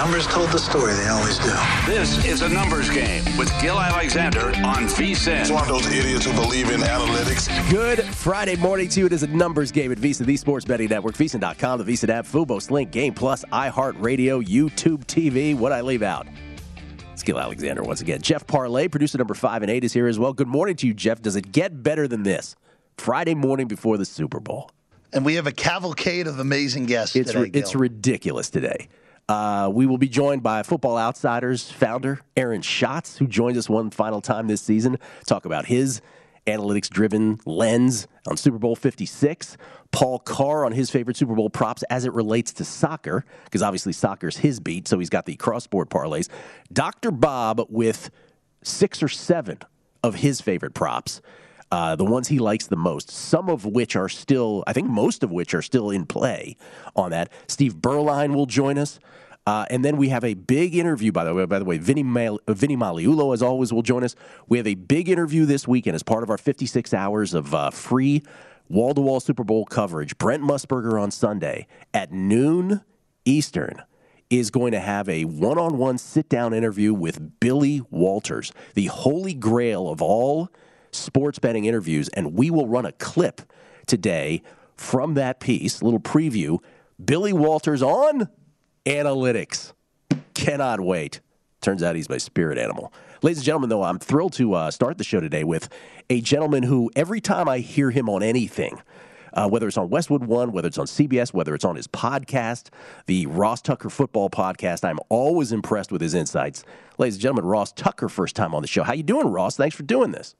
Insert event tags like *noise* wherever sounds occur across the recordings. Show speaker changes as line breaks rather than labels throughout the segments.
Numbers told the story, they always do.
This is a numbers game with Gill Alexander on VSIN.
It's one of those idiots who believe in analytics.
Good Friday morning to you. It is a numbers game at VSIN, the sports betting network, VSIN.com, the VSIN app, Fubo, Link, Game Plus, iHeartRadio, YouTube TV. What I leave out? It's Gill Alexander once again. Jeff Parlay, producer number five and eight, is here as well. Good morning to you, Jeff. Does it get better than this? Friday morning before the Super Bowl.
And we have a cavalcade of amazing guests
It's,
today.
ri- it's ridiculous today. Uh, we will be joined by Football Outsiders founder Aaron Schatz, who joins us one final time this season. Talk about his analytics-driven lens on Super Bowl 56. Paul Carr on his favorite Super Bowl props as it relates to soccer, because obviously soccer's his beat, so he's got the cross-board parlays. Dr. Bob with six or seven of his favorite props. Uh, the ones he likes the most, some of which are still, I think most of which are still in play on that. Steve Berline will join us. Uh, and then we have a big interview, by the way. By the way, Vinny, Mal- Vinny Magliulo, as always, will join us. We have a big interview this weekend as part of our 56 hours of uh, free wall to wall Super Bowl coverage. Brent Musburger on Sunday at noon Eastern is going to have a one on one sit down interview with Billy Walters, the holy grail of all sports betting interviews. And we will run a clip today from that piece, a little preview. Billy Walters on analytics. Cannot wait. Turns out he's my spirit animal. Ladies and gentlemen, though, I'm thrilled to uh, start the show today with a gentleman who, every time I hear him on anything, uh, whether it's on Westwood One, whether it's on CBS, whether it's on his podcast, the Ross Tucker Football Podcast, I'm always impressed with his insights. Ladies and gentlemen, Ross Tucker, first time on the show. How you doing, Ross? Thanks for doing this.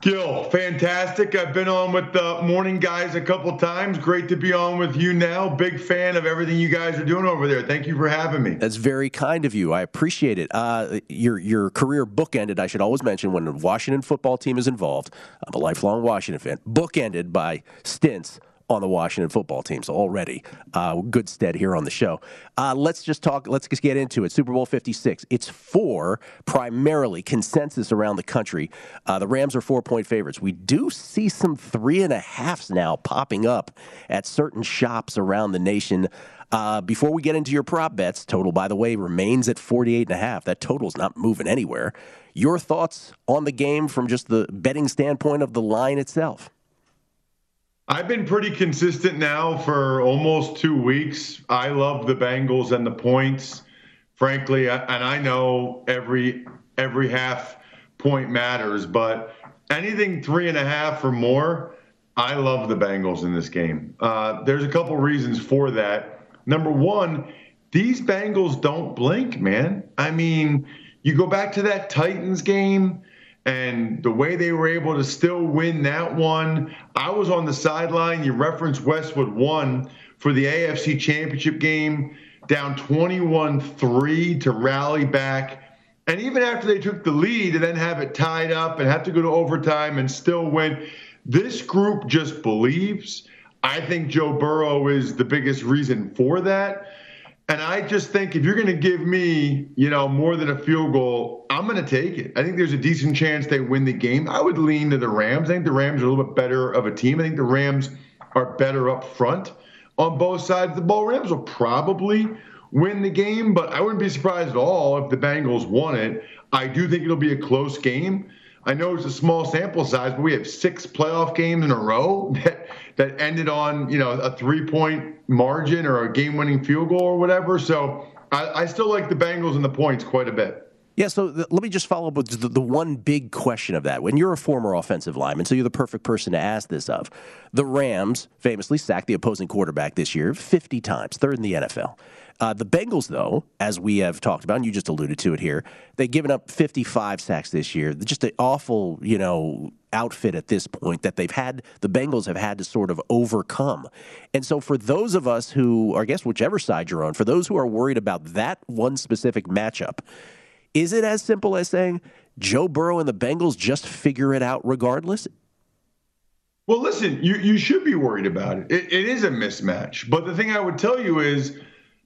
Gill, fantastic. I've been on with the morning guys a couple times. Great to be on with you now. Big fan of everything you guys are doing over there. Thank you for having me.
That's very kind of you. I appreciate it. Uh, your your career bookended. I should always mention when the Washington football team is involved. I'm a lifelong Washington fan. Bookended by stints on the Washington football team. So already uh, good stead here on the show. Uh, let's just talk. Let's just get into it. Super Bowl 56. It's four primarily consensus around the country. Uh, the Rams are four point favorites. We do see some three and a halfs now popping up at certain shops around the nation. Uh, before we get into your prop bets, total, by the way, remains at 48 and a half. That total's not moving anywhere. Your thoughts on the game from just the betting standpoint of the line itself?
I've been pretty consistent now for almost two weeks. I love the Bengals and the points, frankly, and I know every every half point matters, but anything three and a half or more, I love the Bengals in this game. Uh, there's a couple reasons for that. Number one, these Bengals don't blink, man. I mean, you go back to that Titans game and the way they were able to still win that one. I was on the sideline. You referenced Westwood one for the AFC Championship game, down 21 3 to rally back. And even after they took the lead and then have it tied up and have to go to overtime and still win, this group just believes. I think Joe Burrow is the biggest reason for that. And I just think if you're going to give me, you know, more than a field goal, I'm going to take it. I think there's a decent chance they win the game. I would lean to the Rams. I think the Rams are a little bit better of a team. I think the Rams are better up front on both sides of the ball. Rams will probably win the game, but I wouldn't be surprised at all if the Bengals won it. I do think it'll be a close game. I know it's a small sample size, but we have six playoff games in a row *laughs* that that ended on you know a three point margin or a game winning field goal or whatever. So I, I still like the Bengals and the points quite a bit.
Yeah, so th- let me just follow up with the, the, one big question of that. When you're a former offensive lineman, so you're the perfect person to ask this of. The Rams famously sacked the opposing quarterback this year 50 times, third in the NFL. Uh, the Bengals, though, as we have talked about, and you just alluded to it here, they've given up 55 sacks this year. Just an awful, you know, outfit at this point that they've had, the Bengals have had to sort of overcome. And so, for those of us who, I guess whichever side you're on, for those who are worried about that one specific matchup, is it as simple as saying Joe Burrow and the Bengals just figure it out regardless?
Well, listen, you, you should be worried about it. it. It is a mismatch. But the thing I would tell you is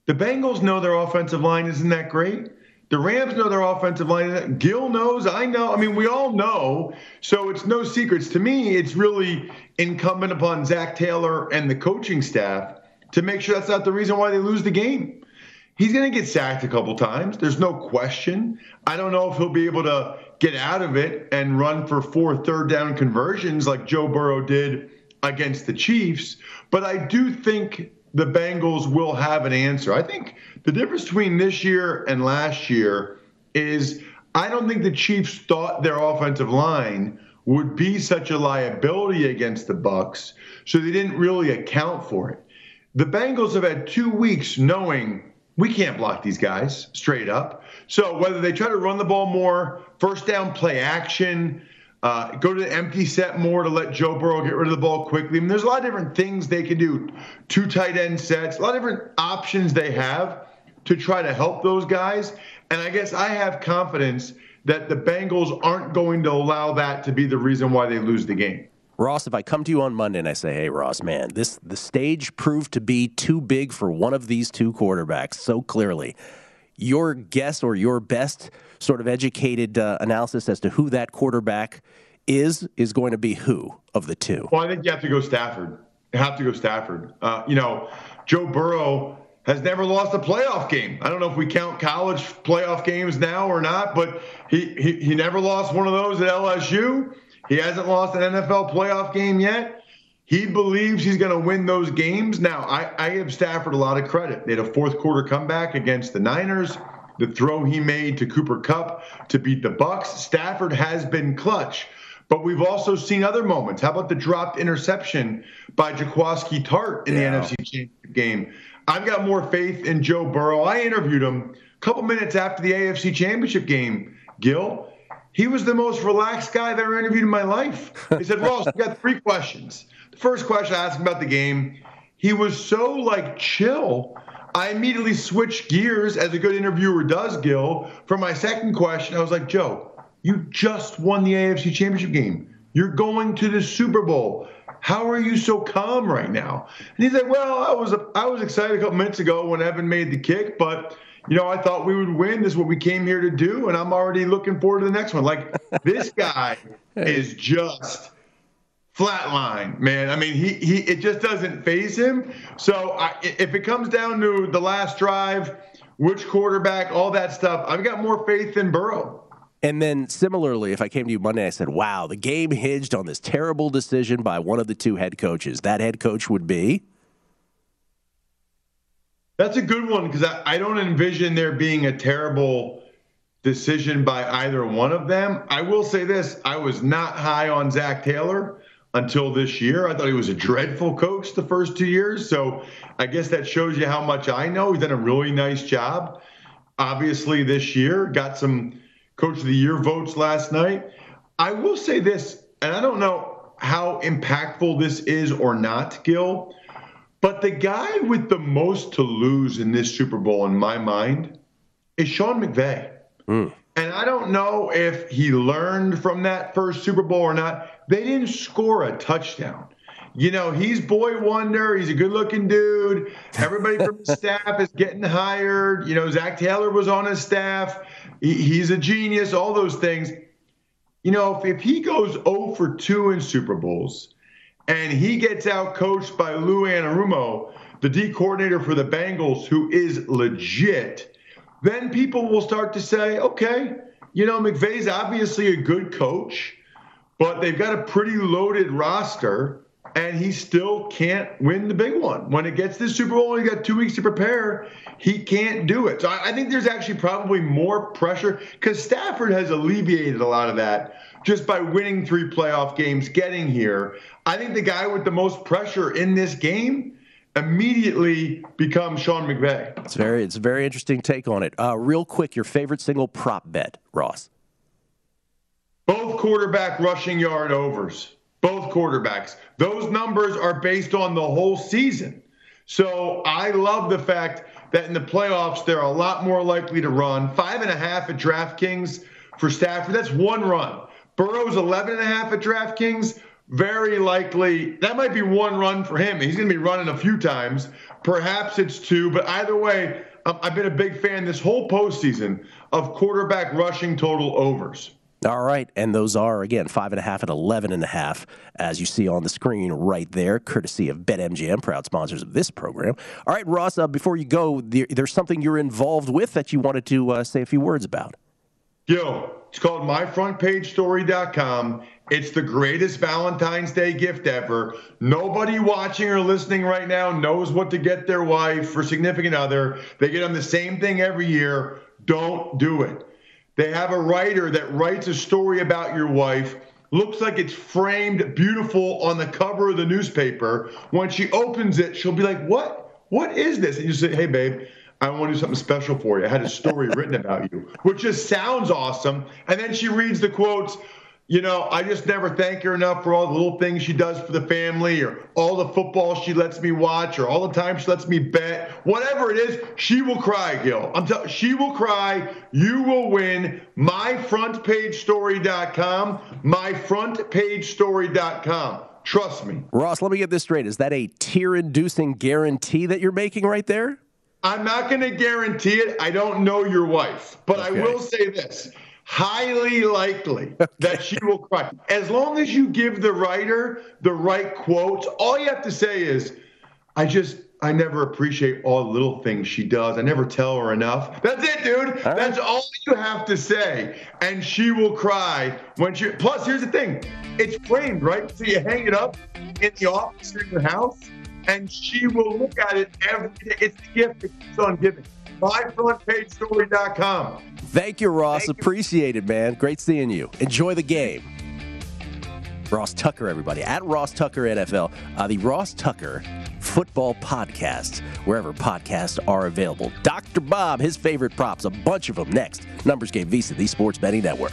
the Bengals know their offensive line isn't that great. The Rams know their offensive line. Gill knows. I know. I mean, we all know. So it's no secrets. To me, it's really incumbent upon Zac Taylor and the coaching staff to make sure that's not the reason why they lose the game. He's going to get sacked a couple times. There's no question. I don't know if he'll be able to get out of it and run for four third down conversions like Joe Burrow did against the Chiefs, but I do think the Bengals will have an answer. I think the difference between this year and last year is I don't think the Chiefs thought their offensive line would be such a liability against the Bucks, so they didn't really account for it. The Bengals have had 2 weeks knowing we can't block these guys straight up. So whether they try to run the ball more, first down play action, uh, go to the empty set more to let Joe Burrow get rid of the ball quickly. I mean, there's a lot of different things they can do. Two tight end sets, a lot of different options they have to try to help those guys. And I guess I have confidence that the Bengals aren't going to allow that to be the reason why they lose the game.
Ross, if I come to you on Monday and I say, "Hey, Ross, man, this the stage proved to be too big for one of these two quarterbacks so clearly," your guess or your best sort of educated uh, analysis as to who that quarterback is is going to be who of the two?
Well, I think you have to go Stafford. You have to go Stafford. Uh, you know, Joe Burrow has never lost a playoff game. I don't know if we count college playoff games now or not, but he, he, he never lost one of those at LSU. He hasn't lost an NFL playoff game yet. He believes he's going to win those games. Now, I, I give Stafford a lot of credit. They had a fourth quarter comeback against the Niners. The throw he made to Cooper Kupp to beat the Bucks. Stafford has been clutch. But we've also seen other moments. How about the dropped interception by Jaquiski Tartt in yeah. the NFC Championship game? I've got more faith in Joe Burrow. I interviewed him a couple minutes after the AFC Championship game, Gill. He was the most relaxed guy I've ever interviewed in my life. He said, Ross, we got three questions. The first question I asked him about the game, he was so like chill. I immediately switched gears as a good interviewer does, Gill. For my second question, I was like, Joe, you just won the AFC Championship game. You're going to the Super Bowl. How are you so calm right now? And he said, Well, I was I was excited a couple minutes ago when Evan made the kick, but you know, I thought we would win. This is what we came here to do, and I'm already looking forward to the next one. Like *laughs* this guy is just flatline, man. I mean, he he it just doesn't phase him. So I, if it comes down to the last drive, which quarterback, all that stuff, I've got more faith in Burrow.
And then similarly, if I came to you Monday, I said, "Wow, the game hinged on this terrible decision by one of the two head coaches." That head coach would be
that's a good one because I, I don't envision there being a terrible decision by either one of them. I will say this I was not high on Zac Taylor until this year. I thought he was a dreadful coach the first two years. So I guess that shows you how much I know. He's done a really nice job. Obviously, this year, got some Coach of the Year votes last night. I will say this, and I don't know how impactful this is or not, Gill. But the guy with the most to lose in this Super Bowl, in my mind, is Sean McVay. Mm. And I don't know if he learned from that first Super Bowl or not. They didn't score a touchdown. You know, he's boy wonder. He's a good looking dude. Everybody from the *laughs* staff is getting hired. You know, Zac Taylor was on his staff. He, he's a genius, all those things. You know, if, if he goes 0 for 2 in Super Bowls, and he gets out coached by Lou Anarumo, the D coordinator for the Bengals, who is legit, then people will start to say, okay, you know, McVay's obviously a good coach, but they've got a pretty loaded roster, and he still can't win the big one. When it gets to the Super Bowl, he got two weeks to prepare. He can't do it. So I, I think there's actually probably more pressure because Stafford has alleviated a lot of that just by winning three playoff games, getting here. I think the guy with the most pressure in this game immediately becomes Sean McVay.
It's very, it's a very interesting take on it. Uh, real quick, your favorite single prop bet, Ross?
Both quarterback rushing yard overs. Both quarterbacks. Those numbers are based on the whole season. So I love the fact that in the playoffs they're a lot more likely to run. Five and a half at DraftKings for Stafford. That's one run. Burrow's 11 and a half at DraftKings very likely that might be one run for him. He's going to be running a few times. Perhaps it's two, but either way, um, I've been a big fan this whole postseason of quarterback rushing total overs.
All right, and those are again five and a half and eleven and a half, as you see on the screen right there, courtesy of BetMGM, proud sponsors of this program. All right, Ross, uh, before you go, there, there's something you're involved with that you wanted to uh, say a few words about.
Yo, it's called myfrontpagestory.com. It's the greatest Valentine's Day gift ever. Nobody watching or listening right now knows what to get their wife or significant other. They get them the same thing every year. Don't do it. They have a writer that writes a story about your wife. Looks like it's framed beautiful on the cover of the newspaper. When she opens it, she'll be like, What? What is this? And you say, Hey, babe, I want to do something special for you. I had a story *laughs* written about you, which just sounds awesome. And then she reads the quotes. You know, I just never thank her enough for all the little things she does for the family, or all the football she lets me watch, or all the time she lets me bet. Whatever it is, she will cry, Gill. I'm telling she will cry. You will win. MyFrontPageStory.com. MyFrontPageStory.com. Trust me.
Ross, let me get this straight. Is that a tear inducing guarantee that you're making right there?
I'm not going to guarantee it. I don't know your wife, but okay. I will say this highly likely that she will cry. As long as you give the writer the right quotes, all you have to say is, I just, I never appreciate all the little things she does. I never tell her enough. That's it, dude. All That's right. all you have to say. And she will cry when she, plus, here's the thing it's framed, right? So you hang it up in the office or in your house and she will look at it every day. It's the gift that keeps on giving. MyFrontPageStory.com.
Thank you, Ross. Thank Appreciate you. it, man. Great seeing you. Enjoy the game. Ross Tucker, everybody, at Ross Tucker NFL, uh, the Ross Tucker Football Podcast, wherever podcasts are available. Dr. Bob, his favorite props, a bunch of them next. Numbers Game VSIN, the Sports Betting Network.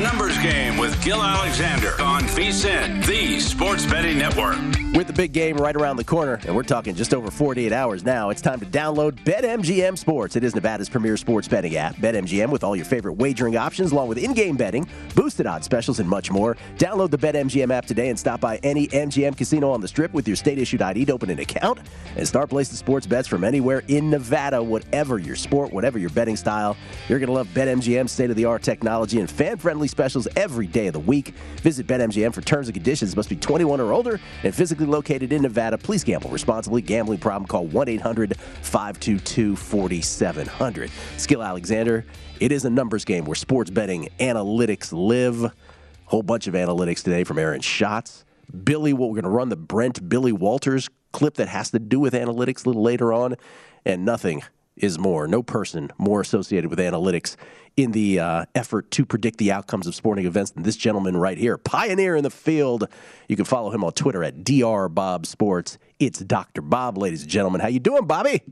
Numbers Game with Gill Alexander on VSIN, the Sports Betting Network.
With the big game right around the corner, and we're talking just over 48 hours now, it's time to download BetMGM Sports. It is Nevada's premier sports betting app. BetMGM with all your favorite wagering options, along with in game betting, boosted odds specials, and much more. Download the BetMGM app today and stop by any MGM casino on the strip with your state issued ID to open an account and start placing sports bets from anywhere in Nevada, whatever your sport, whatever your betting style. You're going to love BetMGM's state of the art technology and fan friendly specials every day of the week. Visit BetMGM for terms and conditions. Must be 21 or older and physically located in Nevada. Please gamble responsibly. Gambling problem? Call 1 800 522 4700. Skill Alexander. It is a numbers game where sports betting analytics live. Whole bunch of analytics today from Aaron Schatz. Billy, what we're going to run the Brent Billy Walters clip that has to do with analytics a little later on, and nothing is more, no person more associated with analytics in the uh, effort to predict the outcomes of sporting events than this gentleman right here, pioneer in the field. You can follow him on Twitter at drbobsports. It's Dr. Bob, ladies and gentlemen. How you doing, Bobby?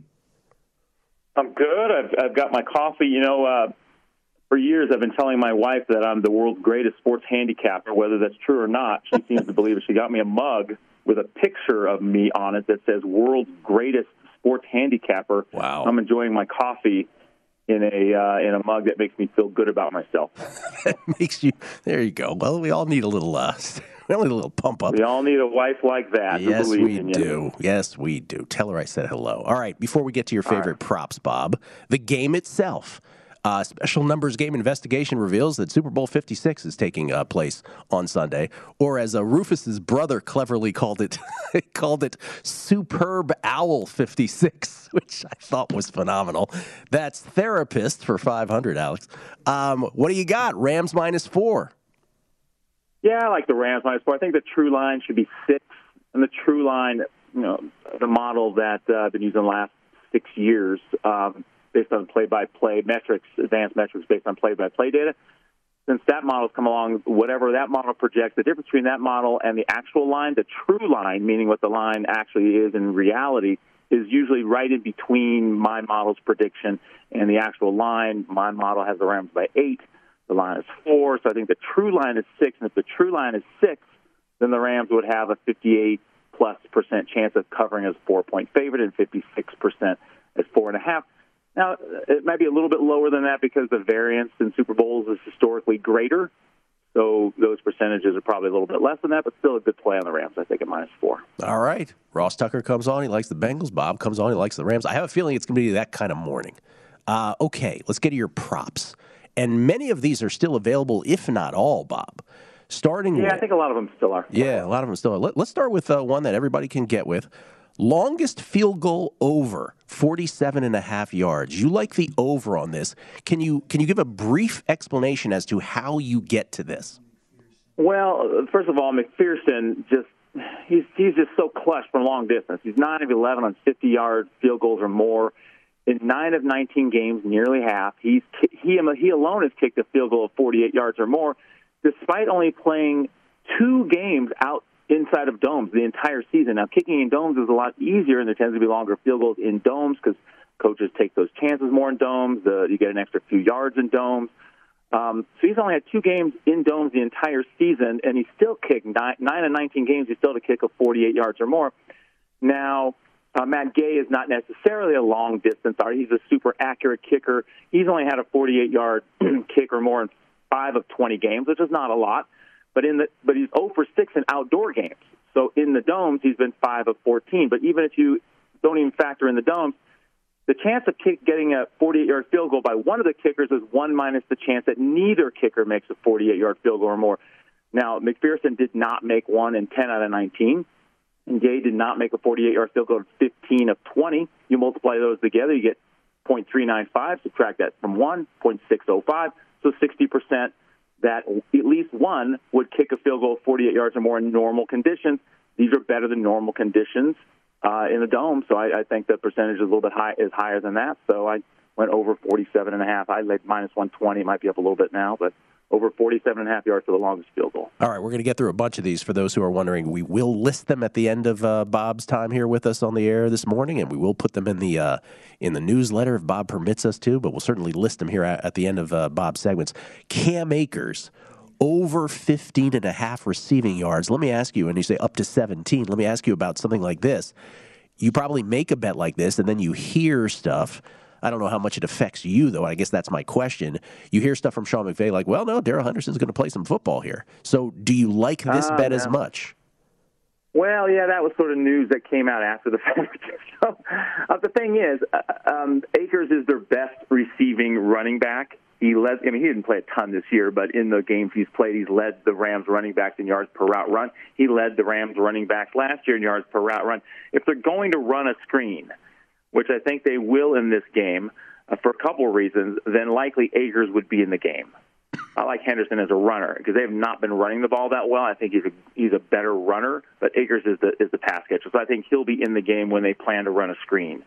I'm good. I've, I've got my coffee. You know, uh, for years I've been telling my wife that I'm the world's greatest sports handicapper. Whether that's true or not, she seems to believe it. She got me a mug with a picture of me on it that says "World's Greatest Sports Handicapper."
Wow!
I'm enjoying my coffee in a uh, in a mug that makes me feel good about myself. *laughs*
that makes you. There you go. Well, we all need a little. Uh, *laughs* we all need a little pump up.
We all need a wife like that.
Yes, we do. Yes, we do. Tell her I said hello. All right. Before we get to your favorite right. props, Bob, the game itself. Uh, special numbers game investigation reveals that Super Bowl 56 is taking uh, place on Sunday, or as uh, Rufus's brother cleverly called it, *laughs* called it Superb Owl 56, *laughs* which I thought was phenomenal. That's therapist for 500, Alex. Um, what do you got? Rams minus four.
Yeah, I like the Rams minus four. I think the true line should be six, and the true line, you know, the model that uh, I've been using the last six years. Um, based on play-by-play metrics, advanced metrics based on play-by-play data. Since that model's come along, whatever that model projects, the difference between that model and the actual line, the true line, meaning what the line actually is in reality, is usually right in between my model's prediction and the actual line. My model has the Rams by eight. The line is four, so I think the true line is six. And if the true line is six, then the Rams would have a 58 plus percent chance of covering as four point favorite and 56 percent as four and a half. Now, it might be a little bit lower than that because the variance in Super Bowls is historically greater. So those percentages are probably a little bit less than that, but still a good play on the Rams, I think, at minus four.
All right. Ross Tucker comes on. He likes the Bengals. Bob comes on. He likes the Rams. I have a feeling it's going to be that kind of morning. Uh, okay, let's get to your props. And many of these are still available, if not all, Bob. Starting
yeah,
with,
I think a lot of them still are.
Yeah, a lot of them still are. Let, us start with uh, one that everybody can get with. Longest field goal over 47 and a half yards. You like the over on this. Can you can you give a brief explanation as to how you get to this?
Well, first of all, McPherson just he's he's just so clutch from long distance. He's 9 of 11 on 50 yard field goals or more. In 9 of 19 games, nearly half, he's he he alone has kicked a field goal of 48 yards or more despite only playing two games out inside of domes the entire season. Now, kicking in domes is a lot easier, and there tends to be longer field goals in domes because coaches take those chances more in domes. Uh, you get an extra few yards in domes. Um, so he's only had two games in domes the entire season, and he's still kicked nine, nine and 19 games. He's still to kick of 48 yards or more. Now, uh, Matt Gay is not necessarily a long distance He's a super accurate kicker. He's only had a 48 yard *clears throat* kick or more in five of 20 games, which is not a lot. But in the but he's 0 for 6 in outdoor games. So in the domes, he's been 5 of 14. But even if you don't even factor in the domes, the chance of kick getting a 48-yard field goal by one of the kickers is one minus the chance that neither kicker makes a 48-yard field goal or more. Now McPherson did not make one in 10 out of 19. And Gay did not make a 48-yard field goal in 15 of 20. You multiply those together, you get 0.395. Subtract that from one, 0.605. So 60 percent that at least one would kick a field goal 48 yards or more in normal conditions. These are better than normal conditions uh, in the dome, so I, I think the percentage is a little bit high is higher than that. So I went over 47 and a half. I laid minus 120. It might be up a little bit now, but over 47 and a half yards for the longest field goal.
All right, we're going to get through a bunch of these for those who are wondering. We will list them at the end of uh, Bob's time here with us on the air this morning, and we will put them in the uh, in the newsletter if Bob permits us to. But we'll certainly list them here at, at the end of uh, Bob's segments. Cam Akers over 15 and a half receiving yards. Let me ask you, and you say up to 17. Let me ask you about something like this. You probably make a bet like this, and then you hear stuff I don't know how much it affects you, though. I guess that's my question. You hear stuff from Sean McVay like, well, no, Darrell Henderson's going to play some football here. So do you like this uh, bet no. as much?
Well, yeah, that was sort of news that came out after the *laughs* fact. so uh, the thing is, uh, um, Akers is their best receiving running back. He led. I mean, he didn't play a ton this year, but in the games he's played, he's led the Rams running backs in yards per route run. He led the Rams running backs last year in yards per route run. If they're going to run a screen, which I think they will in this game uh, for a couple of reasons, then likely Akers would be in the game. I like Henderson as a runner because they have not been running the ball that well. I think he's a he's a better runner, but Akers is the is the pass catcher, so I think he'll be in the game when they plan to run a screen.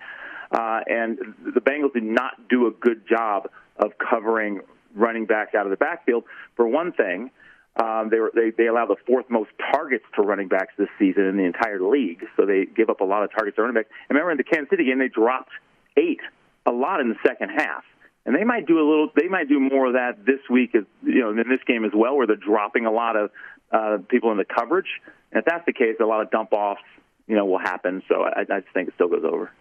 Uh, and the Bengals did not do a good job of covering running backs out of the backfield. For one thing, um, they, were, they they allow the fourth most targets to running backs this season in the entire league. So they give up a lot of targets to running backs. And remember in the Kansas City game, they dropped eight, a lot in the second half. And they might do a little. They might do more of that this week, as you know, in this game as well, where they're dropping a lot of uh, people in the coverage. And if that's the case, a lot of dump offs, you know, will happen. So I, I just think it still goes over.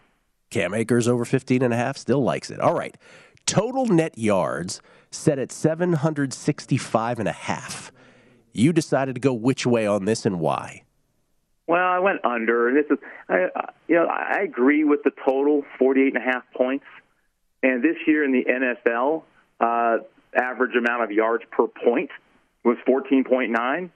Cam Akers over 15 and a half still likes it. All right. Total net yards set at 765 and a half. You decided to go which way on this and why?
Well, I went under, and this is, I, you know, I agree with the total, 48 and a half points. And this year in the NFL, uh, average amount of yards per point was 14.9.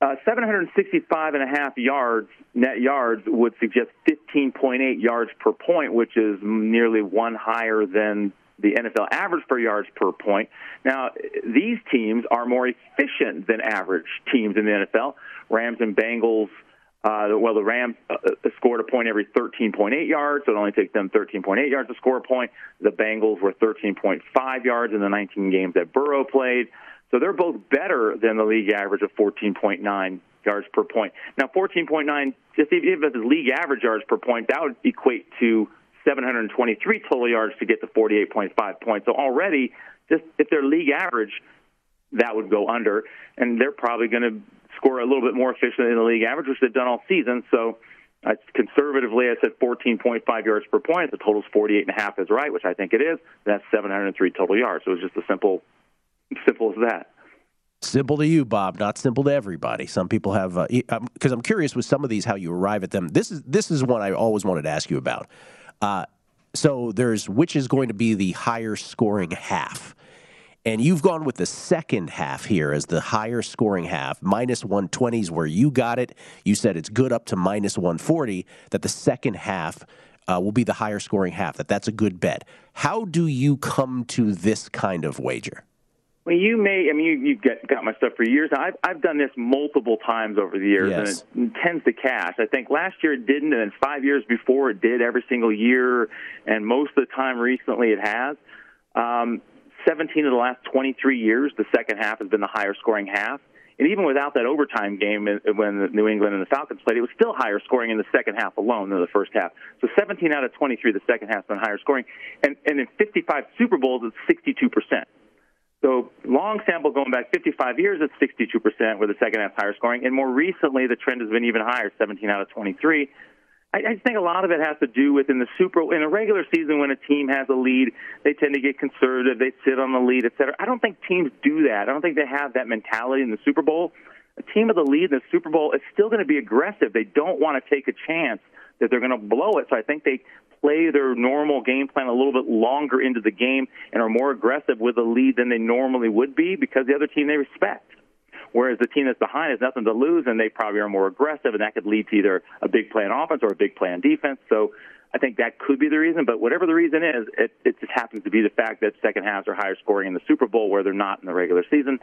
Uh, 765 and a half yards, net yards, would suggest 15.8 yards per point, which is nearly one higher than the NFL average per yards per point. Now, these teams are more efficient than average teams in the NFL. Rams and Bengals, uh, well, the Rams uh, uh scored a point every 13.8 yards, so it only takes them 13.8 yards to score a point. The Bengals were 13.5 yards in the 19 games that Burrow played. So they're both better than the league average of 14.9 yards per point. Now, 14.9, just even if it's league average yards per point, that would equate to 723 total yards to get to 48.5 points. So already, just if they're league average, that would go under, and they're probably going to score a little bit more efficiently than the league average, which they've done all season. So uh, conservatively, I said 14.5 yards per point. The total's 48.5 is right, which I think it is. That's 703 total yards. So was just a simple, simple as that.
Simple to you, Bob. Not simple to everybody. Some people have because uh, I'm curious with some of these how you arrive at them. This is this is one I always wanted to ask you about. Uh, so there's which is going to be the higher scoring half. And you've gone with the second half here as the higher scoring half. Minus 120 is where you got it. You said it's good up to minus 140, that the second half uh, will be the higher scoring half, that that's a good bet. How do you come to this kind of wager?
Well, you may. I mean, you, you've got, got my stuff for years. I've I've done this multiple times over the years, yes. and it tends to cash. I think last year it didn't, and then five years before it did every single year, and most of the time recently it has. Um, 17 of the last 23 years, the second half has been the higher scoring half. And even without that overtime game when New England and the Falcons played, it was still higher scoring in the second half alone than the first half. So 17 out of 23, the second half has been higher scoring. And, and in 55 Super Bowls, it's 62 percent. So long sample going back 55 years at 62%, where the second half higher scoring, and more recently the trend has been even higher, 17 out of 23. I, I think a lot of it has to do with in the Super in a regular season when a team has a lead, they tend to get conservative, they sit on the lead, et cetera. I don't think teams do that. I don't think they have that mentality in the Super Bowl. A team of the lead in the Super Bowl is still going to be aggressive. They don't want to take a chance that they're going to blow it. So I think they play their normal game plan a little bit longer into the game and are more aggressive with a lead than they normally would be because the other team they respect. Whereas the team that's behind has nothing to lose, and they probably are more aggressive, and that could lead to either a big play on offense or a big play on defense. So I think that could be the reason. But whatever the reason is, it, it just happens to be the fact that second halves are higher scoring in the Super Bowl where they're not in the regular season.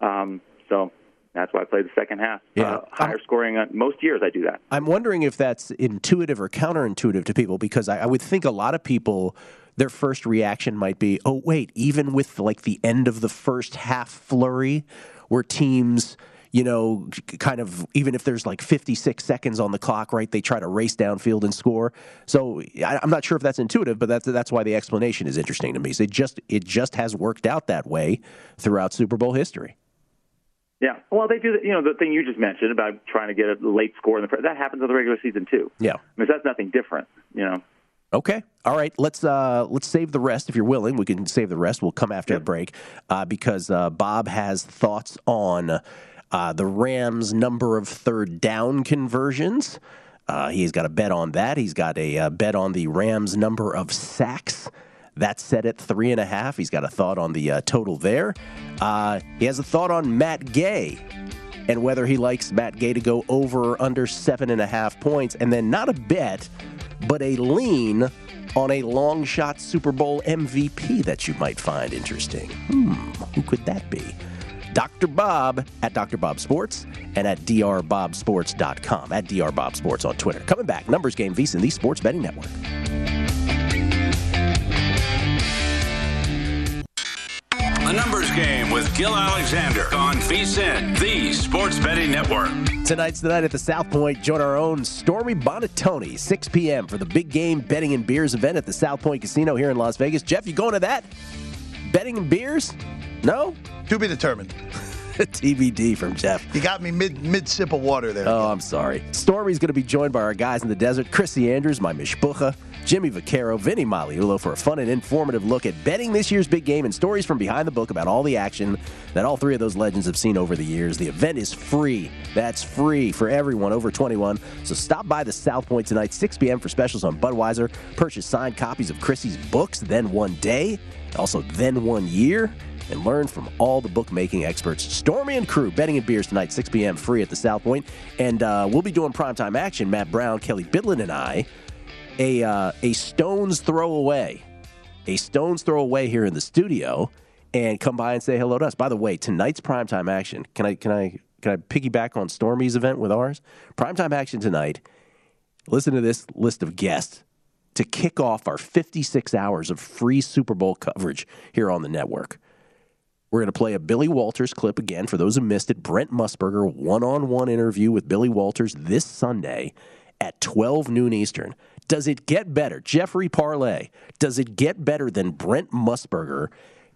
Um, so that's why I play the second half. Yeah. Uh, higher scoring on most years, I do that.
I'm wondering if that's intuitive or counterintuitive to people because I, I would think a lot of people their first reaction might be, "Oh, wait, even with like the end of the first half flurry, where teams." you know, kind of even if there's like 56 seconds on the clock, right? They try to race downfield and score. So I, am not sure if that's intuitive, but that's that's why the explanation is interesting to me. So it just it just has worked out that way throughout Super Bowl history.
Yeah, well, they do. You know, the thing you just mentioned about trying to get a late score in the that happens in the regular season too.
Yeah, I
mean that's nothing different. You know.
Okay. All right. Let's uh, let's save the rest if you're willing. We can save the rest. We'll come after yep. the break uh, because uh, Bob has thoughts on uh, the Rams' number of third down conversions. Uh, he's got a bet on that. He's got a uh, bet on the Rams' number of sacks. That's set at three and a half. He's got a thought on the uh, total there. Uh, he has a thought on Matt Gay and whether he likes Matt Gay to go over or under seven and a half points. And then not a bet, but a lean on a long shot Super Bowl MVP that you might find interesting? Hmm, who could that be? Dr. Bob at Dr. Bob Sports and at drbobsports.com, at drbobsports on Twitter. Coming back, Numbers Game VSIN, the Sports Betting Network.
Game with Gill Alexander on VSIN, the Sports Betting Network.
Tonight's the night at the South Point. Join our own Stormy Buonantony, 6 p.m. for the big game betting and beers event at the South Point Casino here in Las Vegas. Jeff, you going to that? Betting and beers? No?
To be determined. *laughs*
TBD from Jeff.
You got me mid mid sip of water there.
Oh, I'm sorry. Stormy's going to be joined by our guys in the desert, Chrissy Andrews, my mishpucha, Jimmy Vaccaro, Vinny Magliulo for a fun and informative look at betting this year's big game and stories from behind the book about all the action that all three of those legends have seen over the years. The event is free. That's free for everyone over 21. So stop by the South Point tonight, 6 p.m. for specials on Budweiser. Purchase signed copies of Chrissy's books, Then One Day, also Then One Year and learn from all the bookmaking experts. Stormy and crew, betting and beers tonight, 6 p.m. free at the South Point. And uh, we'll be doing primetime action. Matt Brown, Kelly Bidlin, and I, a, uh, a stone's throw away. A stone's throw away here in the studio. And come by and say hello to us. By the way, tonight's primetime action. Can I can I can I piggyback on Stormy's event with ours? Primetime action tonight. Listen to this list of guests to kick off our 56 hours of free Super Bowl coverage here on the network. We're going to play a Billy Walters clip again for those who missed it. Brent Musburger one on one interview with Billy Walters this Sunday at 12 noon Eastern. Does it get better? Jeffrey Parlay, does it get better than Brent Musburger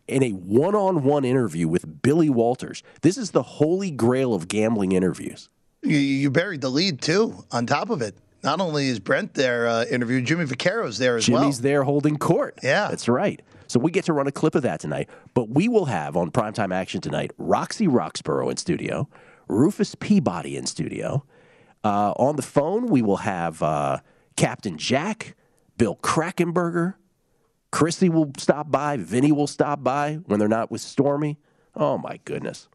in a one on one interview with Billy Walters? This is the holy grail of gambling interviews.
You, buried the lead, too, on top of it. Not only is Brent there uh, interviewed, Jimmy Vaccaro's there as
Jimmy's
well.
Jimmy's there holding court.
Yeah.
That's right. So we get to run a clip of that tonight. But we will have on primetime action tonight Roxy Roxborough in studio, Rufus Peabody in studio. Uh, on the phone, we will have uh, Captain Jack, Bill Krackomberger, Chrissy will stop by. Vinny will stop by when they're not with Stormy. Oh, my goodness.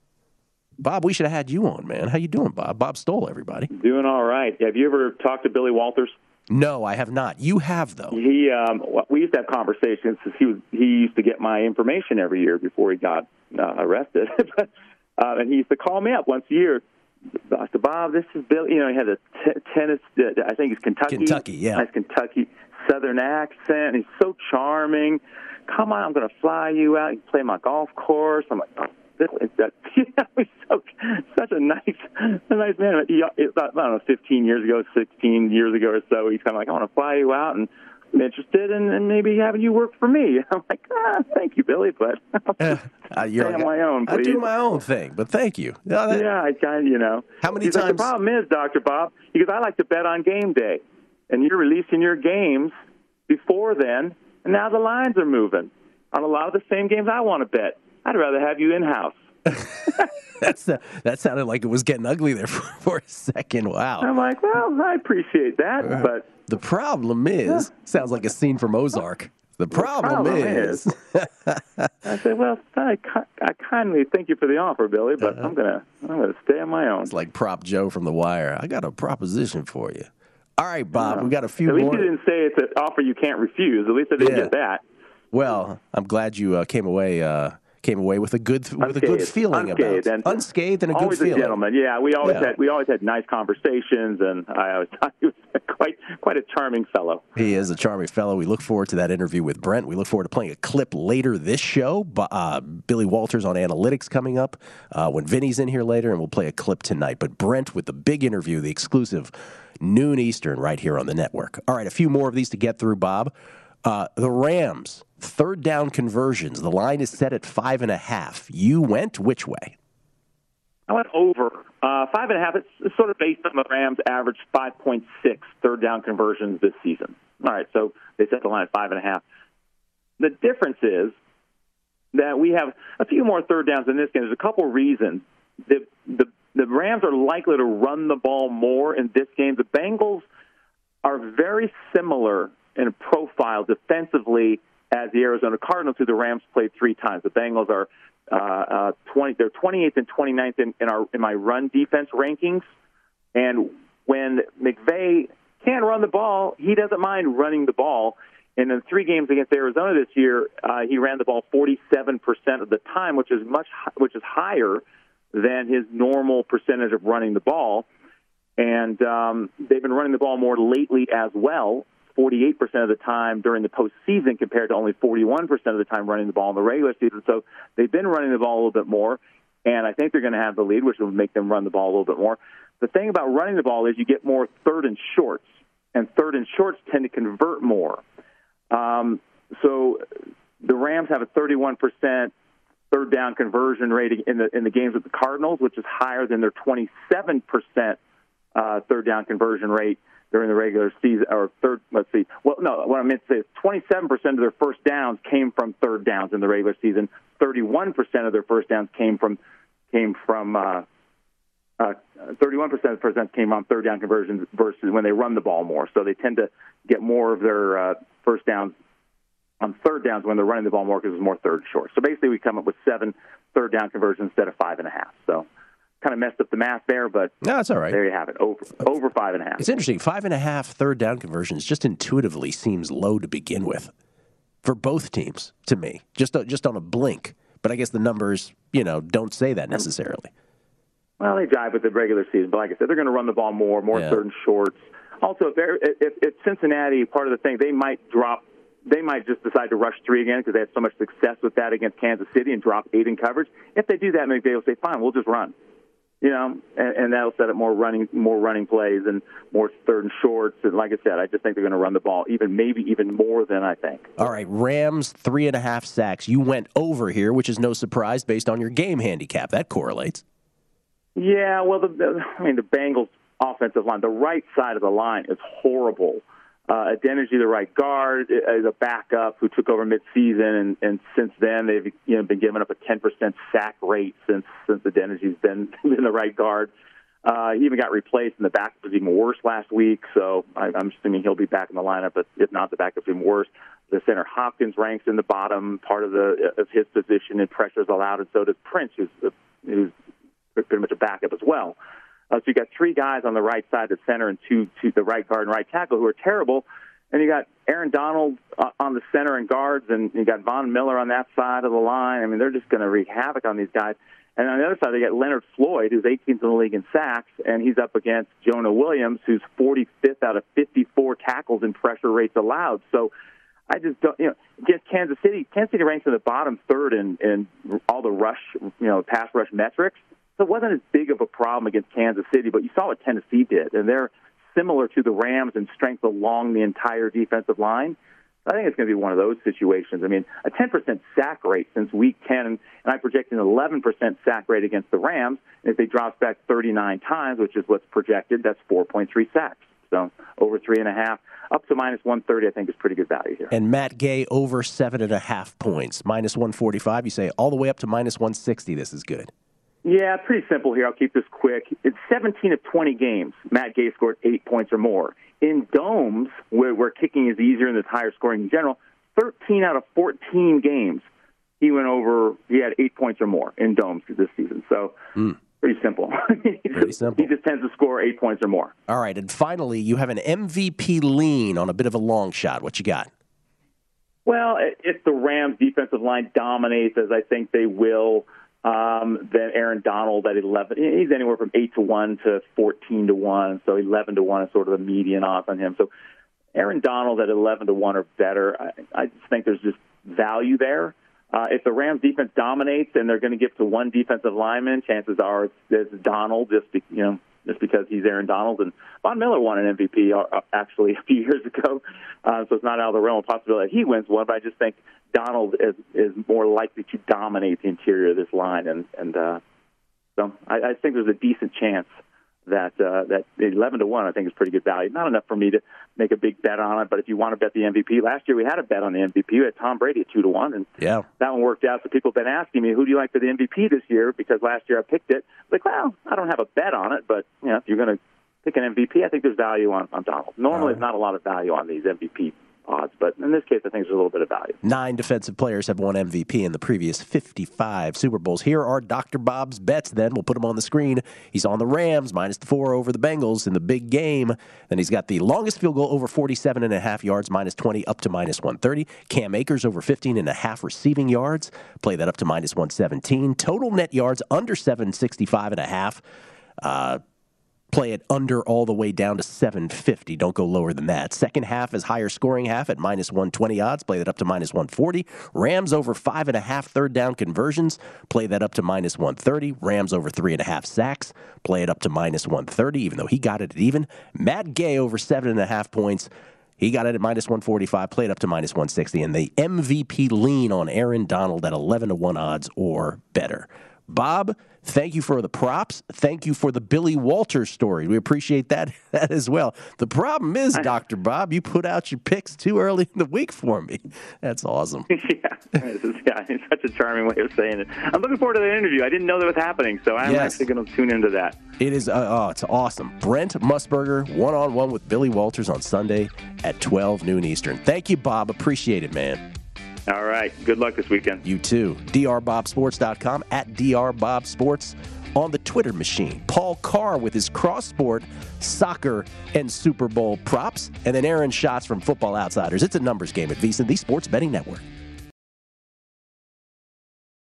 Bob, we should have had you on, man. How you doing, Bob? Bob Stoll everybody.
Doing all right. Have you ever talked to Billy Walters?
No, I have not. You have though.
He, um, we used to have conversations because he was he used to get my information every year before he got uh, arrested, *laughs* uh, and he used to call me up once a year. Dr. Bob, this is Bill. You know, he had a t- tennis. Uh, I think he's Kentucky.
Kentucky, yeah.
Nice Kentucky Southern accent. He's so charming. Come on, I'm going to fly you out. You play my golf course. I'm like, oh, this is that. You know, he's so such a nice, a nice man. He, about, I don't know, 15 years ago, 16 years ago or so, he's kind of like, I want to fly you out and. Interested in, in maybe having you work for me. *laughs* I'm like, ah, thank you, Billy, but *laughs* *laughs*
uh, you're like,
on my own. Please.
I do my own thing, but thank you. No, that,
yeah, I kind, of, you know.
How many
He's
times?
Like, the problem is, Doctor Bob, because I like to bet on game day, and you're releasing your games before then, and now the lines are moving on a lot of the same games I want to bet. I'd rather have you in house.
That's uh, that sounded like it was getting ugly there for, for a second. Wow.
I'm like, well, I appreciate that,
Uh,
but
the problem is, sounds like a scene from Ozark. The problem,
problem
is,
I said, well, I, I kindly thank you for the offer, Billy, but I'm gonna I'm gonna stay on my own.
it's like Prop Joe from The Wire. I got a proposition for you. All right, Bob, we got a few
At least
more.
you didn't say it's an offer you can't refuse. At least I didn't
Yeah.
get that.
Well, I'm glad you uh, came away uh, came away with a good with a good feeling
Unscathed.
about
And
unscathed and a good feeling.
a gentleman. Yeah, we always
Yeah.
had we always had nice conversations, and I always *laughs* thought he was quite quite a charming fellow.
He is a charming fellow. We look forward to that interview with Brent. We look forward to playing a clip later this show. Uh, Billy Walters on analytics coming up uh, when Vinny's in here later, and we'll play a clip tonight. But Brent with the big interview, the exclusive noon Eastern, right here on the network. All right, a few more of these to get through, Bob. Uh, the Rams third down conversions. The line is set at five and a half. You went which way?
I went over uh, five and a half. It's, sort of based on the Rams' average 5.6 third down conversions this season. All right, so they set the line at five and a half. The difference is that we have a few more third downs in this game. There's a couple reasons. The, the the Rams are likely to run the ball more in this game. The Bengals are very similar in profile defensively as the Arizona Cardinals, who the Rams played three times. The Bengals are uh, uh, 20, they're 28th and 29th in, in our in my run defense rankings. And when McVay can run the ball, he doesn't mind running the ball. In the three games against Arizona this year, uh, he ran the ball 47% of the time, which is much which is higher than his normal percentage of running the ball. And um, they've been running the ball more lately as well, 48% of the time during the postseason compared to only 41% of the time running the ball in the regular season. So they've been running the ball a little bit more, and I think they're going to have the lead, which will make them run the ball a little bit more. The thing about running the ball is you get more third and shorts, and third and shorts tend to convert more. Um, so the Rams have a 31% third down conversion rate in the in the games with the Cardinals, which is higher than their 27% uh, third down conversion rate during the regular season, or third. Let's see. Well, no, what I meant to say is 27% of their first downs came from third downs in the regular season. 31% of their first downs came from came from. Uh, uh, 31% of first downs came on third down conversions versus when they run the ball more. So they tend to get more of their uh, first downs on third downs when they're running the ball more because it's more third short. So basically, we come up with seven third down conversions instead of five and a half. So kind of messed up the math there, but
no, that's all right.
There you have it. Over over five and a half.
It's interesting. Five and a half third down conversions just intuitively seems low to begin with for both teams to me. Just just on a blink, but I guess the numbers you know don't say that necessarily.
Well, they jive with the regular season, but like I said, they're going to run the ball more, more
Yeah.
third and shorts. Also, if, they're, if, if Cincinnati, part of the thing, they might drop. They might just decide to rush three again because they had so much success with that against Kansas City and drop eight in coverage. If they do that, maybe they'll say, "Fine, we'll just run." You know, and, and that'll set up more running, more running plays and more third and shorts. And like I said, I just think they're going to run the ball even, maybe even more than I think.
All right, Rams three and a half sacks. You went over here, which is no surprise based on your game handicap. That correlates.
Yeah, well, the, the I mean, the Bengals' offensive line, the right side of the line is horrible. Uh, Adeniji, the right guard, is a backup who took over midseason, and, and since then they've you know been giving up a 10% sack rate since since Adeniji's been *laughs* been the right guard. Uh, he even got replaced, and the backup was even worse last week. So I, I'm assuming he'll be back in the lineup, but if not, the backup's even worse. The center Hopkins ranks in the bottom part of the of his position in pressures allowed, and so does Prince, who's who's pretty much a backup as well. Uh, so you got three guys on the right side the center and two, two the right guard and right tackle who are terrible. And you got Aaron Donald uh, on the center and guards, and you got Von Miller on that side of the line. I mean, they're just going to wreak havoc on these guys. And on the other side, they got Leonard Floyd, who's 18th in the league in sacks, and he's up against Jonah Williams, who's 45th out of 54 tackles and pressure rates allowed. So I just don't, you know, against Kansas City, Kansas City ranks in the bottom third in, in all the rush, you know, pass rush metrics. So it wasn't as big of a problem against Kansas City, but you saw what Tennessee did, and they're similar to the Rams in strength along the entire defensive line. I think it's going to be one of those situations. I mean, a 10% sack rate since week 10, and I project an 11% sack rate against the Rams. And if they drop back 39 times, which is what's projected, that's 4.3 sacks. So over three and a half, up to minus 130, I think is pretty good value here.
And Matt Gay over seven and a half points, minus 145. You say all the way up to minus 160. This is good.
Yeah, pretty simple here. I'll keep this quick. It's 17 of 20 games. Matt Gay scored eight points or more. In domes, where, where kicking is easier and there's higher scoring in general, 13 out of 14 games, he went over, he had eight points or more in domes this season. So hmm. pretty simple. *laughs*
Pretty simple.
he just tends to score eight points or more.
All right, and finally, you have an MVP lean on a bit of a long shot. What you got?
Well, if the Rams' defensive line dominates, as I think they will, um, then Aaron Donald at 11, he's anywhere from 8 to 1 to 14 to 1. So 11 to 1 is sort of a median odds on him. So Aaron Donald at 11 to 1 or better, I, I just think there's just value there. Uh, if the Rams defense dominates and they're going to give to one defensive lineman, chances are it's, it's Donald just be, you know just because he's Aaron Donald and Von Miller won an MVP uh, actually a few *laughs* years ago, uh, so it's not out of the realm of possibility that he wins one. But I just think Donald is is more likely to dominate the interior of this line, and and uh, so I, I think there's a decent chance that uh, that 11 to one I think is pretty good value. Not enough for me to make a big bet on it, but if you want to bet the MVP, last year we had a bet on the MVP. We had Tom Brady at two to one, and
Yeah.
that one worked out. So people have been asking me, who do you like for the MVP this year? Because last year I picked it. Like, well, I don't have a bet on it, but you know, if you're going to pick an MVP, I think there's value on, on Donald. Normally, there's not a lot of value on these MVP odds. But in this case, I think there's a little bit of value.
Nine defensive players have won MVP in the previous 55 Super Bowls. Here are Dr. Bob's bets. Then we'll put them on the screen. He's on the Rams minus the four over the Bengals in the big game. Then he's got the longest field goal over 47 and a half yards, minus 20 up to minus 130. Cam Akers over 15 and a half receiving yards. Play that up to minus 117. Total net yards under 765 and a half. Uh, play it under all the way down to 750. Don't go lower than that. Second half is higher scoring half at minus 120 odds. Play that up to minus 140. Rams over five and a half third down conversions. Play that up to minus 130. Rams over three and a half sacks. Play it up to minus 130, even though he got it at even. Matt Gay over seven and a half points. He got it at minus 145, played up to minus 160, and the MVP lean on Aaron Donald at 11 to 1 odds or better. Bob, thank you for the props. Thank you for the Billy Walters story. We appreciate that, *laughs* that as well. The problem is, Dr. Bob, you put out your picks too early in the week for me. That's awesome. *laughs*
yeah, is, yeah, it's such a charming way of saying it. I'm looking forward to the interview. I didn't know that was happening, so I'm
Yes.
actually going to tune into that.
It is, uh, oh, it's awesome. Brent Musburger, one on one with Billy Walters on Sunday at 12 noon Eastern. Thank you, Bob. Appreciate it, man.
All right. Good luck this weekend.
You too. drbobsports.com at drbobsports on the Twitter machine. Paul Carr with his cross sport, soccer, and Super Bowl props. And then Aaron Schatz from Football Outsiders. It's a numbers game at VSiN, the Sports Betting Network.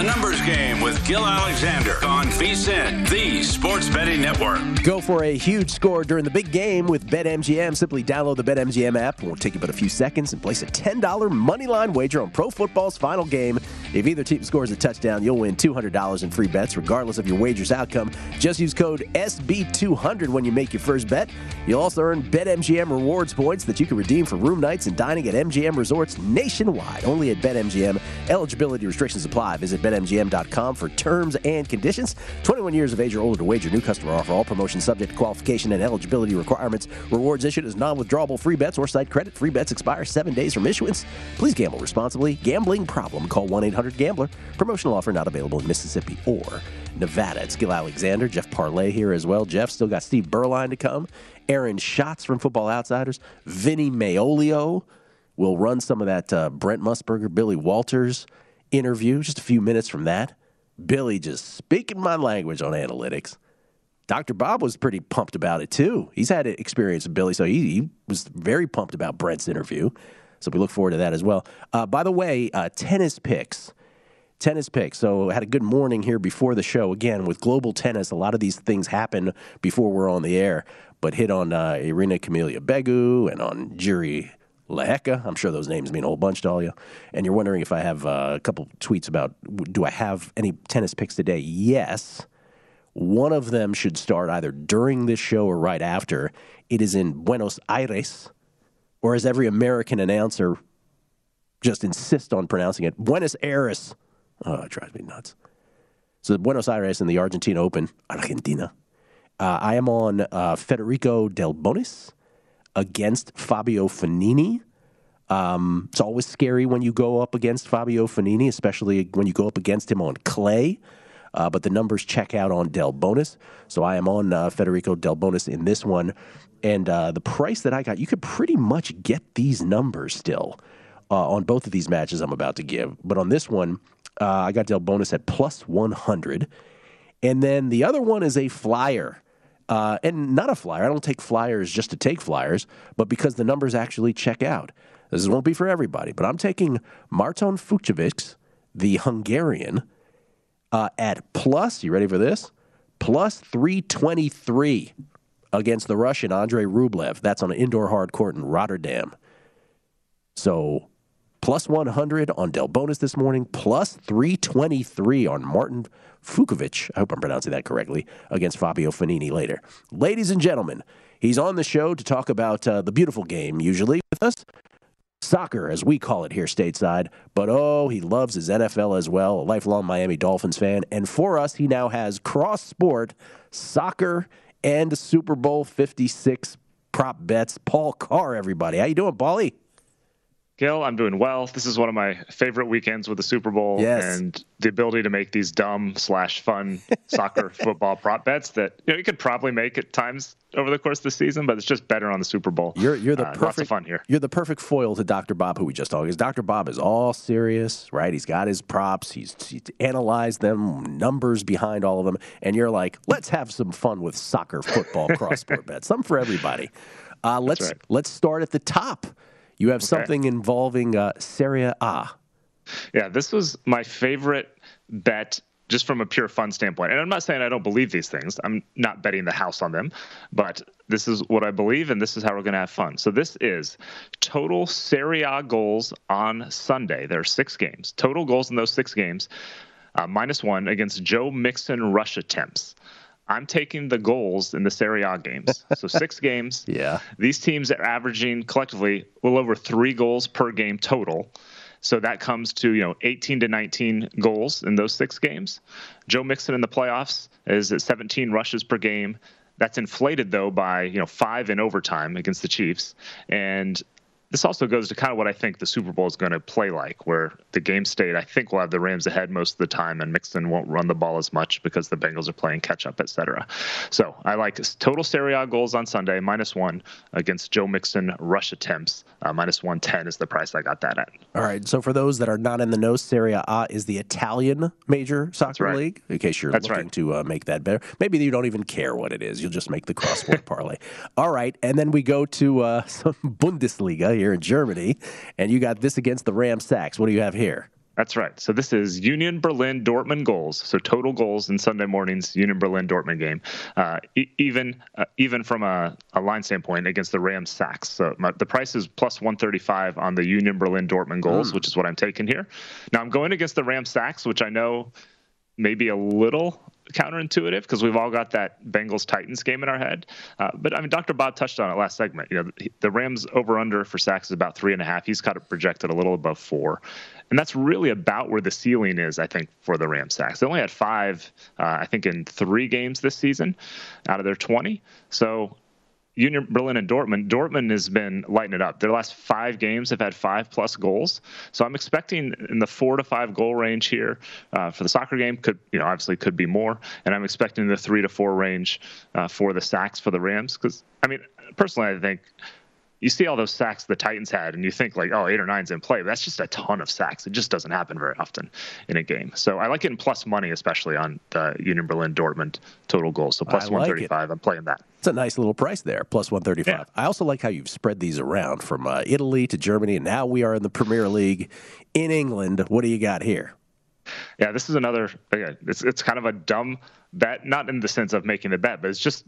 A numbers game with Gill Alexander on VSIN, the Sports Betting Network.
Go for a huge score during the big game with BetMGM. Simply download the BetMGM app. It won't take you but a few seconds and place a $10 moneyline wager on pro football's final game. If either team scores a touchdown, you'll win $200 in free bets, regardless of your wager's outcome. Just use code SB200 when you make your first bet. You'll also earn BetMGM rewards points that you can redeem for room nights and dining at MGM resorts nationwide. Only at BetMGM. Eligibility restrictions apply. Visit BetMGM.com for terms and conditions. 21 years of age or older to wager. New customer offer. All promotions subject to qualification and eligibility requirements. Rewards issued as non-withdrawable free bets or site credit. Free bets expire seven days from issuance. Please gamble responsibly. Gambling problem? Call 1-800-GAMBLER. Promotional offer not available in Mississippi or Nevada. It's Gill Alexander, Jeff Parlay here as well. Jeff still got Steve Berline to come. Aaron Schatz from Football Outsiders. Vinny Magliulo will run some of that uh, Brent Musburger, Billy Walters interview. Just a few minutes from that. Billy just speaking my language on analytics. Dr. Bob was pretty pumped about it too. He's had experience with Billy, so he, he was very pumped about Brent's interview. So we look forward to that as well. Uh, by the way, uh, tennis picks. Tennis picks. So I had a good morning here before the show. Again, with global tennis, a lot of these things happen before we're on the air. But hit on uh, Irina Camelia Begu and on Jiri Lehecka. I'm sure those names mean a whole bunch to all you. And you're wondering if I have uh, a couple tweets about do I have any tennis picks today? Yes. One of them should start either during this show or right after. It is in Buenos Aires, or as every American announcer just insists on pronouncing it, Buenos Aires. Oh, it drives me nuts. So Buenos Aires in the Argentina Open, Argentina. Uh, I am on uh, Federico Delbonis against Fabio Fognini. Um, it's always scary when you go up against Fabio Fognini, especially when you go up against him on clay. Uh, but the numbers check out on Delbonis. So I am on uh, Federico Delbonis in this one. And uh, the price that I got, you could pretty much get these numbers still uh, on both of these matches I'm about to give. But on this one, uh, I got Delbonis at plus 100. And then the other one is a flyer. Uh, and not a flyer. I don't take flyers just to take flyers, but because the numbers actually check out. This won't be for everybody, but I'm taking Marton Fucsovics, the Hungarian, uh, at plus. You ready for this? Plus 323 against the Russian Andrei Rublev. That's on an indoor hard court in Rotterdam. So plus 100 on Delbonis this morning, plus 323 on Martin Fucsovics. I hope I'm pronouncing that correctly, against Fabio Fognini later. Ladies and gentlemen, he's on the show to talk about uh, the beautiful game, usually with us. Soccer, as we call it here stateside, but oh, he loves his NFL as well, a lifelong Miami Dolphins fan. And for us, he now has cross sport, soccer, and Super Bowl 56 prop bets. Paul Carr, everybody. How you doing, Paulie?
Gill, I'm doing well. This is one of my favorite weekends with the Super Bowl
yes.
and the ability to make these dumb slash fun *laughs* soccer football prop bets that you know you could probably make at times over the course of the season, but it's just better on the Super Bowl.
You're you're the
uh,
perfect
lots of fun here.
You're the perfect foil to Dr. Bob, who we just talked. Because Dr. Bob is all serious, right? He's got his props. He's, he's analyzed them, numbers behind all of them, and you're like, let's have some fun with soccer, football, *laughs* cross sport bets. Some for everybody. Uh, let's
right.
let's start at the top. You have something involving uh, Serie A.
Yeah, this was my favorite bet just from a pure fun standpoint. And I'm not saying I don't believe these things. I'm not betting the house on them, but this is what I believe, and this is how we're going to have fun. So this is total Serie A goals on Sunday. There are six games. Total goals in those six games, uh, minus one against Joe Mixon rush attempts. I'm taking the goals in the Serie A games. So *laughs* six games.
Yeah.
These teams are averaging collectively well over three goals per game total. So that comes to you know 18 to 19 goals in those six games. Joe Mixon in the playoffs is at 17 rushes per game. That's inflated though by you know five in overtime against the Chiefs, and this also goes to kind of what I think the Super Bowl is going to play like, where the game state, I think, will have the Rams ahead most of the time, and Mixon won't run the ball as much because the Bengals are playing catch up, et cetera. So I like total Serie A goals on Sunday, minus one against Joe Mixon rush attempts. Uh, minus 110 is the price I got that at.
All right. So for those that are not in the know, Serie A is the Italian major soccer
right.
league. In case you're
That's
looking
right.
to uh, make that better, maybe you don't even care what it is. You'll just make the cross sport *laughs* parlay. All right, and then we go to uh, *laughs* some Bundesliga here in Germany, and you got this against the Ram Sacks. What do you have here?
That's right. So this is Union Berlin Dortmund goals. So total goals in Sunday morning's Union Berlin Dortmund game. Uh, e- even uh, even from a, a line standpoint against the Rams sacks. So my, the price is plus 135 on the Union Berlin Dortmund goals, which is what I'm taking here. Now I'm going against the Rams sacks, which I know may be a little counterintuitive because we've all got that Bengals Titans game in our head. Uh, but I mean, Dr. Bob touched on it last segment. You know, the- Rams over under for sacks is about three and a half. He's got it projected a little above four. And that's really about where the ceiling is, I think, for the Rams sacks. They only had five, uh, I think, in three games this season out of their 20. So Union Berlin and Dortmund. Dortmund has been lighting it up. Their last five games have had five plus goals. So I'm expecting in the four to five goal range here uh, for the soccer game. Could you know obviously could be more, and I'm expecting the three to four range uh, for the sacks for the Rams. Because I mean, personally, I think you see all those sacks the Titans had, and you think like, oh, eight or nine's in play. But that's just a ton of sacks. It just doesn't happen very often in a game. So I like it in plus money, especially on the Union Berlin Dortmund total goals. So plus
like
135. I'm playing that.
It's a nice little price there, plus 135.
Yeah.
I also like how you've spread these around from uh, Italy to Germany, and now we are in the Premier League in England. What do you got here?
Yeah, this is another. Again, it's it's kind of a dumb bet, not in the sense of making the bet, but it's just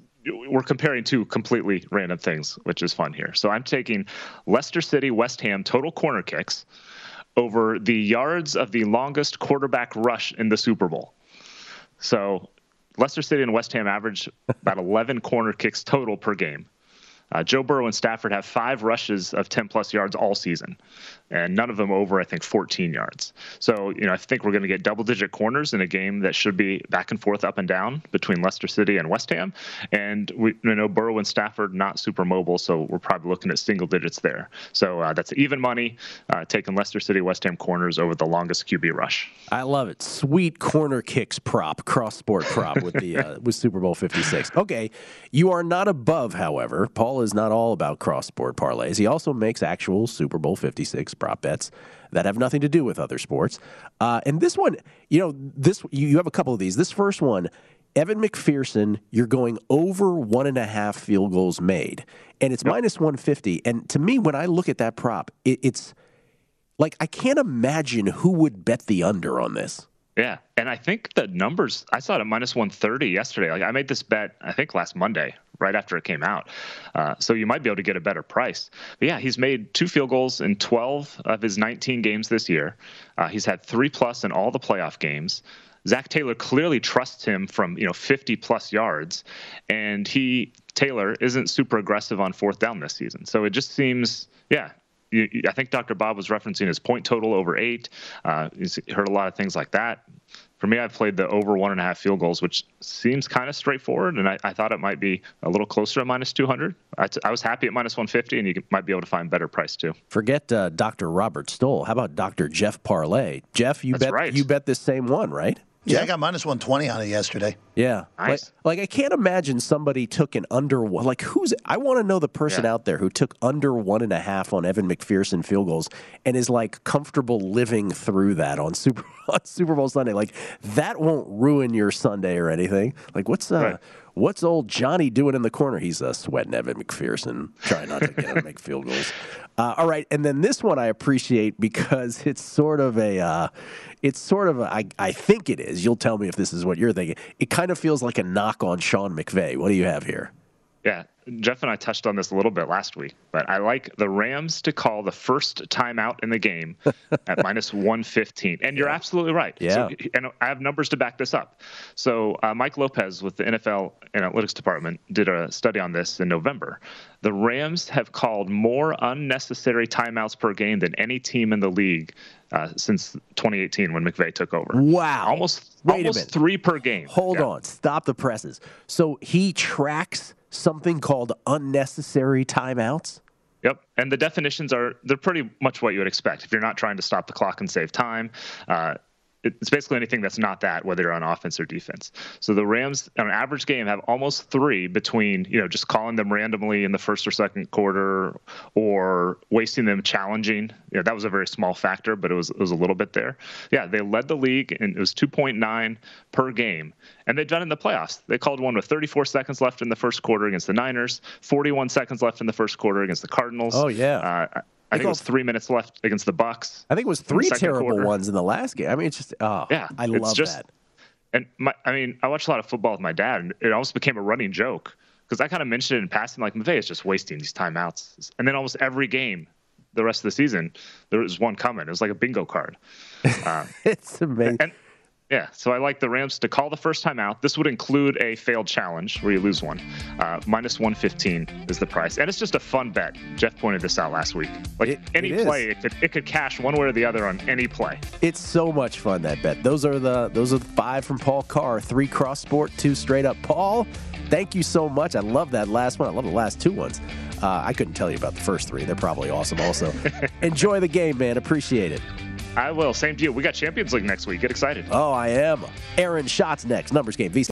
we're comparing two completely random things, which is fun here. So I'm taking Leicester City, West Ham total corner kicks over the yards of the longest quarterback rush in the Super Bowl. So Leicester City and West Ham average about *laughs* 11 corner kicks total per game. Uh, Joe Burrow and Stafford have five rushes of 10 plus yards all season, and none of them over, I think, 14 yards. So, you know, I think we're going to get double digit corners in a game that should be back and forth, up and down between Leicester City and West Ham. And we you know Burrow and Stafford not super mobile, so we're probably looking at single digits there. So uh, that's even money, uh, taking Leicester City, West Ham corners over the longest QB rush.
I love it. Sweet corner kicks prop, cross sport prop with the uh, *laughs* with Super Bowl 56. Okay, you are not above, however. Paul is not all about cross sport parlays. He also makes actual Super Bowl 56 prop bets that have nothing to do with other sports. Uh, and this one, you know, this you, you have a couple of these. This first one, Evan McPherson, you're going over one and a half field goals made, and it's yep. minus 150. And to me, when I look at that prop, it, it's like I can't imagine who would bet the under on this.
Yeah, and I think the numbers I saw it at minus 130 yesterday. Like I made this bet, I think last Monday, right after it came out. Uh, so you might be able to get a better price. But yeah, he's made two field goals in 12 of his 19 games this year. Uh, he's had three plus in all the playoff games. Zac Taylor clearly trusts him from you know 50 plus yards, and he Taylor isn't super aggressive on fourth down this season. So it just seems, yeah, I think Dr. Bob was referencing his point total over eight. Uh, he's heard a lot of things like that. For me, I've played the over one and a half field goals, which seems kind of straightforward, and I, I thought it might be a little closer at minus 200. I, t- I was happy at minus 150, and you might be able to find better price too.
Forget uh, Dr. Robert Stoll. How about Dr. Jeff Parlay? Jeff, you
That's
bet
right.
you bet this same one, right?
Yeah, I got minus 120 on it yesterday.
Yeah.
Nice.
Like, like, I can't imagine somebody took an under one. Like, who's, I want to know the person yeah. out there who took under one and a half on Evan McPherson field goals and is like comfortable living through that on Super, *laughs* on Super Bowl Sunday. Like, that won't ruin your Sunday or anything. Like, what's, uh, right. What's old Johnny doing in the corner? He's uh, sweating Evan McPherson, trying not to get him to make field goals. *laughs* Uh, all right, and then this one I appreciate because *laughs* it's sort of a, uh, it's sort of a, I, I think it is. You'll tell me if this is what you're thinking. It kind of feels like a knock on Sean McVay. What do you have here?
Yeah, Jeff and I touched on this a little bit last week, but I like the Rams to call the first timeout in the game *laughs* at minus 115. And you're absolutely right.
Yeah.
So, and I have numbers to back this up. So uh, Mike Lopez with the NFL Analytics Department did a study on this in November. The Rams have called more unnecessary timeouts per game than any team in the league uh, since 2018 when McVay took over.
Wow.
Almost,
Wait
almost three per game.
Hold yeah. on. Stop the presses. So he tracks something called unnecessary timeouts?
Yep, and the definitions are they're pretty much what you would expect if you're not trying to stop the clock and save time. Uh, it's basically anything that's not that, whether you're on offense or defense. So the Rams, on an average game, have almost three between you know just calling them randomly in the first or second quarter, or wasting them challenging. You know, that was a very small factor, but it was it was a little bit there. Yeah, they led the league, and it was 2.9 per game, and they've done it in the playoffs. They called one with 34 seconds left in the first quarter against the Niners, 41 seconds left in the first quarter against the Cardinals.
Oh yeah. Uh,
I think it was three minutes left against the Bucks.
I think it was three terrible quarter. ones in the last game. I mean, it's just oh yeah, I love just, that.
And my, I mean, I watched a lot of football with my dad, and it almost became a running joke because I kind of mentioned it in passing, like McVay is just wasting these timeouts. And then almost every game, the rest of the season, there was one coming. It was like a bingo card.
Uh, *laughs* it's amazing.
And, yeah, so I like the Rams to call the first time out. This would include a failed challenge where you lose one. Uh, minus 115 is the price. And it's just a fun bet. Jeff pointed this out last week. Like it, any it play, it could, it could cash one way or the other on any play.
It's so much fun, that bet. Those are the those are the five from Paul Carr, three cross sport, two straight up. Paul, thank you so much. I love that last one. I love the last two ones. Uh, I couldn't tell you about the first three. They're probably awesome also. *laughs* Enjoy the game, man. Appreciate it.
I will. Same to you. We got Champions League next week. Get excited.
Oh, I am. Aaron Schatz next. Numbers game. V.